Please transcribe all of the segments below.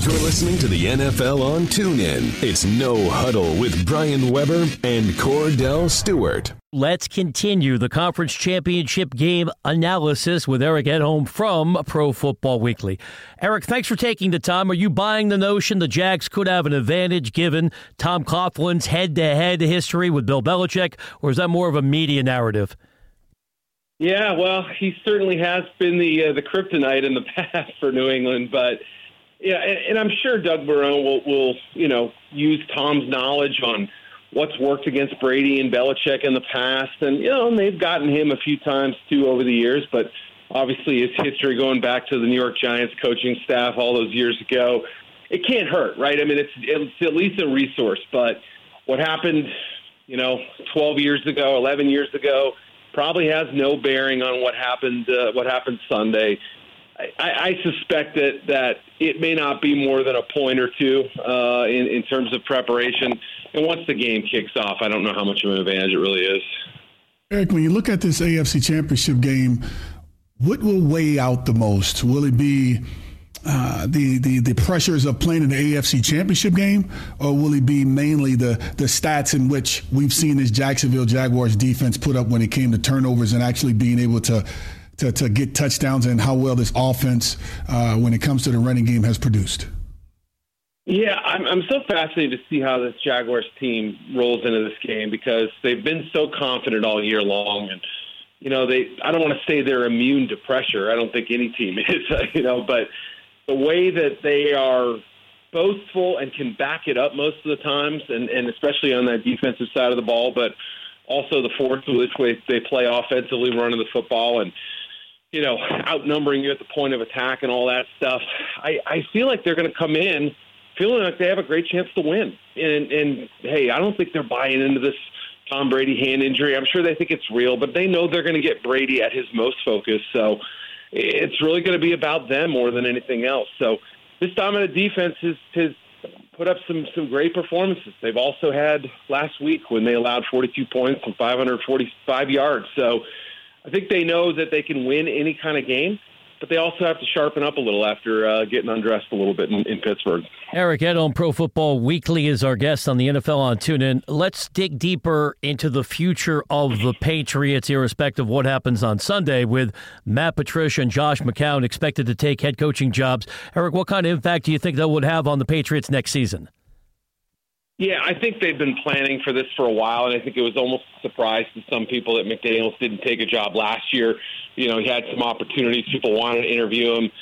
You're listening to the NFL on TuneIn. It's No Huddle with Brian Weber and Kordell Stewart. Let's continue the conference championship game analysis with Eric Edholm from Pro Football Weekly. Eric, thanks for taking the time. Are you buying the notion the Jags could have an advantage given Tom Coughlin's head to head history with Bill Belichick, or is that more of a media narrative? Yeah, well, he certainly has been the uh, the kryptonite in the past for New England, but yeah, and, and I'm sure Doug Marrone will, will, you know, use Tom's knowledge on what's worked against Brady and Belichick in the past, and you know, and they've gotten him a few times too over the years. But obviously, his history going back to the New York Giants coaching staff all those years ago, it can't hurt, right? I mean, it's it's at least a resource. But what happened, you know, 12 years ago, 11 years ago, probably has no bearing on what happened uh, what happened Sunday. I, I suspect that that it may not be more than a point or two uh, in, in terms of preparation. And once the game kicks off, I don't know how much of an advantage it really is. Eric, when you look at this AFC Championship game, what will weigh out the most? Will it be uh, the, the the pressures of playing in the AFC Championship game, or will it be mainly the the stats in which we've seen this Jacksonville Jaguars defense put up when it came to turnovers and actually being able to to, to get touchdowns and how well this offense, uh, when it comes to the running game, has produced? Yeah, I'm, I'm so fascinated to see how this Jaguars team rolls into this game because they've been so confident all year long, and you know they. I don't want to say they're immune to pressure. I don't think any team is, you know, but the way that they are boastful and can back it up most of the times, and, and especially on that defensive side of the ball, but also the force with which they play offensively, running the football, and you know, outnumbering you at the point of attack and all that stuff. I, I feel like they're going to come in feeling like they have a great chance to win. And, and hey, I don't think they're buying into this Tom Brady hand injury. I'm sure they think it's real, but they know they're going to get Brady at his most focus. So it's really going to be about them more than anything else. So this dominant defense has, has put up some some great performances. They've also had last week when they allowed 42 points and 545 yards. So I think they know that they can win any kind of game, but they also have to sharpen up a little after uh, getting undressed a little bit in, in Pittsburgh. Eric Edholm Pro Football Weekly is our guest on the NFL on TuneIn. Let's dig deeper into the future of the Patriots, irrespective of what happens on Sunday, with Matt Patricia and Josh McCown expected to take head coaching jobs. Eric, what kind of impact do you think that would have on the Patriots next season? Yeah, I think they've been planning for this for a while, and I think it was almost a surprise to some people that McDaniels didn't take a job last year. You know, he had some opportunities. People wanted to interview him.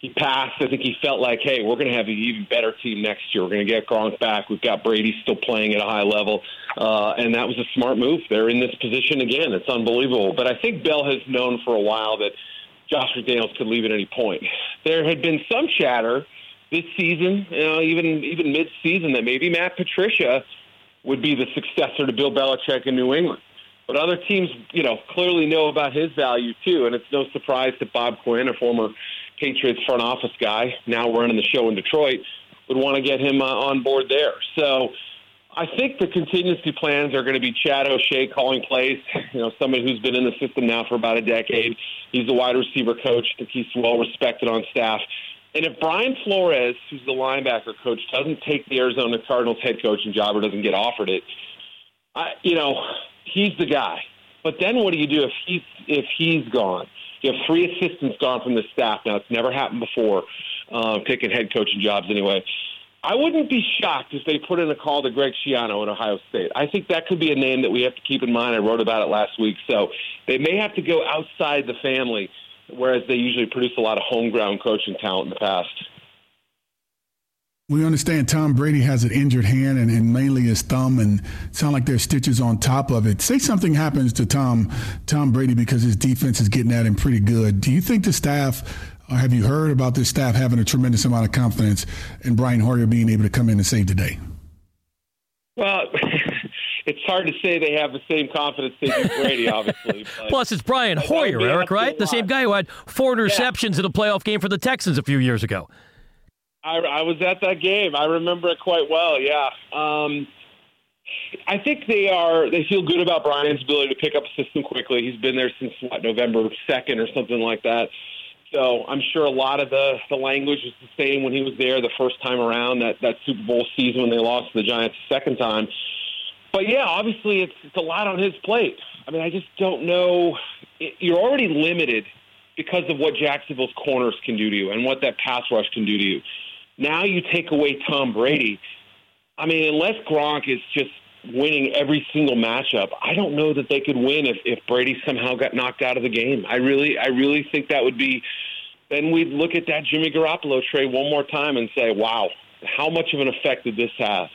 He passed. I think he felt like, hey, we're going to have an even better team next year. We're going to get Gronk back. We've got Brady still playing at a high level, uh, and that was a smart move. They're in this position again. It's unbelievable. But I think Bell has known for a while that Josh McDaniels could leave at any point. There had been some chatter – this season, you know, even even mid-season, that maybe Matt Patricia would be the successor to Bill Belichick in New England. But other teams, you know, clearly know about his value too, and it's no surprise that Bob Quinn, a former Patriots front office guy, now running the show in Detroit, would want to get him uh, on board there. So. I think the contingency plans are going to be Chad O'Shea calling plays. You know, somebody who's been in the system now for about a decade. He's a wide receiver coach. I think he's well respected on staff. And if Brian Flores, who's the linebacker coach, doesn't take the Arizona Cardinals head coaching job or doesn't get offered it, I, you know, he's the guy. But then what do you do if he's if he's gone? You have three assistants gone from the staff now. It's never happened before, uh, taking head coaching jobs anyway. I wouldn't be shocked if they put in a call to Greg Schiano at Ohio State. I think that could be a name that we have to keep in mind. I wrote about it last week. So they may have to go outside the family whereas they usually produce a lot of homegrown coaching talent in the past. We understand Tom Brady has an injured hand and, and mainly his thumb, and sound like there's stitches on top of it. Say something happens to Tom Tom Brady because his defense is getting at him pretty good. Do you think the staff, or have you heard about this staff having a tremendous amount of confidence in Brian Hoyer being able to come in and save the day? Well, it's hard to say they have the same confidence they do Brady, obviously. Plus, it's Brian Hoyer, Eric, right? The same guy who had four interceptions yeah. in a playoff game for the Texans a few years ago. I, I was at that game. I remember it quite well. Yeah. Um, I think they are. They feel good about Brian's ability to pick up a system quickly. He's been there since what November second or something like that. So I'm sure a lot of the, the language is the same when he was there the first time around, that, that Super Bowl season when they lost to the Giants the second time. But yeah, obviously it's, it's a lot on his plate. I mean, I just don't know. You're already limited because of what Jacksonville's corners can do to you and what that pass rush can do to you. Now you take away Tom Brady. I mean, unless Gronk is just winning every single matchup, I don't know that they could win if, if Brady somehow got knocked out of the game. I really, I really think that would be. Then we'd look at that Jimmy Garoppolo trade one more time and say, "Wow, how much of an effect did this have?"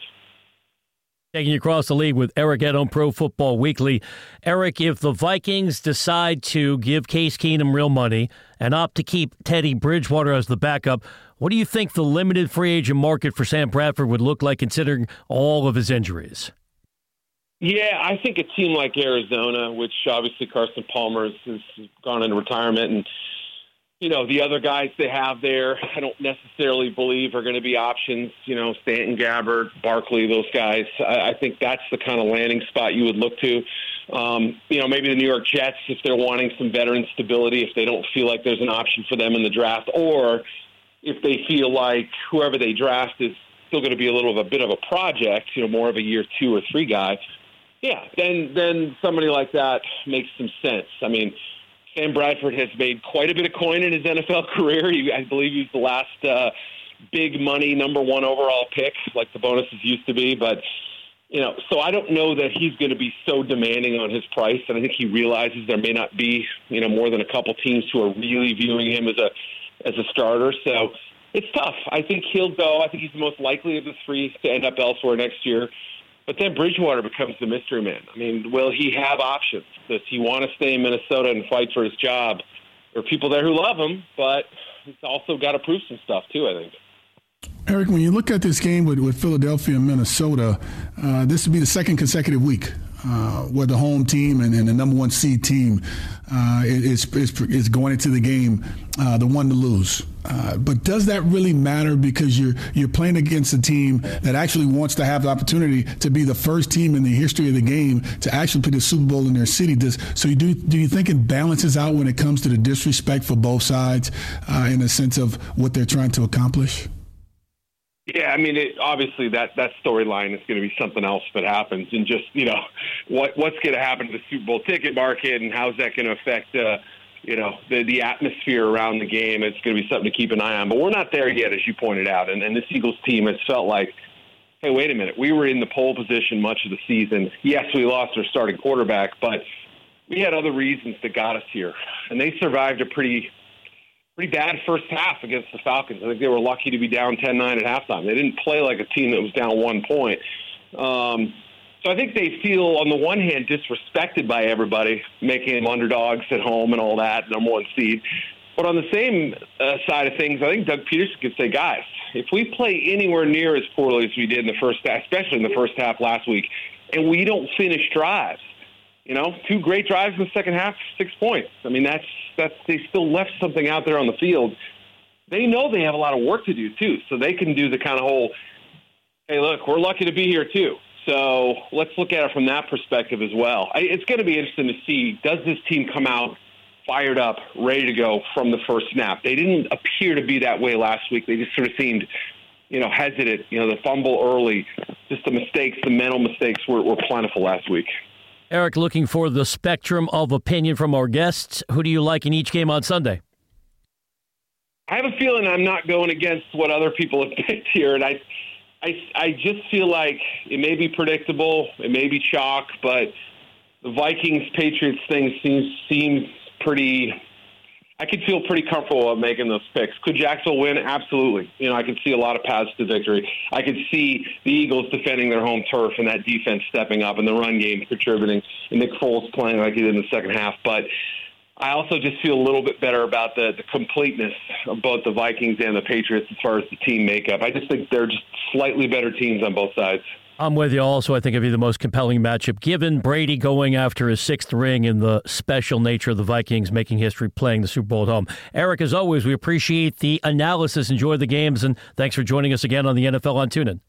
Taking you across the league with Eric Edholm Pro Football Weekly. Eric, if the Vikings decide to give Case Keenum real money and opt to keep Teddy Bridgewater as the backup, what do you think the limited free agent market for Sam Bradford would look like considering all of his injuries? Yeah, I think a team like Arizona, which obviously Carson Palmer has gone into retirement, and you know the other guys they have there, I don't necessarily believe are going to be options. You know, Stanton, Gabbert, Barkley, those guys. I, I think that's the kind of landing spot you would look to. Um, you know, maybe the New York Jets if they're wanting some veteran stability, if they don't feel like there's an option for them in the draft, or if they feel like whoever they draft is still going to be a little of a bit of a project, you know, more of a year two or three guy yeah, then then somebody like that makes some sense. I mean, Sam Bradford has made quite a bit of coin in his NFL career. He, I believe he's the last uh, big money number one overall pick, like the bonuses used to be. But you know, so I don't know that he's going to be so demanding on his price, and I think he realizes there may not be you know more than a couple teams who are really viewing him as a as a starter. So it's tough. I think he'll go. I think he's the most likely of the three to end up elsewhere next year. But then Bridgewater becomes the mystery man. I mean, will he have options? Does he want to stay in Minnesota and fight for his job? There are people there who love him, but he's also got to prove some stuff too. I think. Eric, when you look at this game with, with Philadelphia and Minnesota, uh, this would be the second consecutive week uh, where the home team and, and, the number one seed team uh, is, is, is going into the game uh, the one to lose. Uh, but does that really matter because you're you're playing against a team that actually wants to have the opportunity to be the first team in the history of the game to actually play the Super Bowl in their city? Does so you do do you think it balances out when it comes to the disrespect for both sides uh, in the sense of what they're trying to accomplish? Yeah, I mean, it, obviously that that storyline is going to be something else that happens, and just you know, what what's going to happen to the Super Bowl ticket market, and how's that going to affect, uh, you know, the the atmosphere around the game? It's going to be something to keep an eye on. But we're not there yet, as you pointed out, and, and this Eagles team has felt like, hey, wait a minute, we were in the pole position much of the season. Yes, we lost our starting quarterback, but we had other reasons that got us here, and they survived a pretty pretty bad first half against the Falcons. I think they were lucky to be down 10-9 at halftime. They didn't play like a team that was down one point. Um, so I think they feel, on the one hand, disrespected by everybody, making them underdogs at home and all that, number one seed. But on the same uh, side of things, I think Doug Pederson could say, guys, if we play anywhere near as poorly as we did in the first especially in the first half last week, and we don't finish drives, you know, two great drives in the second half, six points. I mean, that's that's they still left something out there on the field. They know they have a lot of work to do too, so they can do the kind of whole, hey, look, we're lucky to be here too. So let's look at it from that perspective as well. I, it's going to be interesting to see does this team come out fired up, ready to go from the first snap. They didn't appear to be that way last week. They just sort of seemed, you know, hesitant. You know, the fumble early, just the mistakes, the mental mistakes were, were plentiful last week. Eric, looking for the spectrum of opinion from our guests. Who do you like in each game on Sunday? I have a feeling I'm not going against what other people have picked here, and I, I, I just feel like it may be predictable, it may be chalk, but the Vikings Patriots thing seems seems pretty I could feel pretty comfortable of making those picks. Could Jacksonville win? Absolutely. You know, I could see a lot of paths to victory. I could see the Eagles defending their home turf and that defense stepping up and the run game contributing and Nick Foles playing like he did in the second half. But I also just feel a little bit better about the, the completeness of both the Vikings and the Patriots as far as the team makeup. I just think they're just slightly better teams on both sides. I'm with you also. I think it'd be the most compelling matchup given Brady going after his sixth ring and the special nature of the Vikings making history playing the Super Bowl at home. Eric, as always, we appreciate the analysis. Enjoy the games, and thanks for joining us again on the NFL on TuneIn.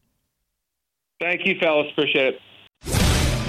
Thank you, fellas. Appreciate it.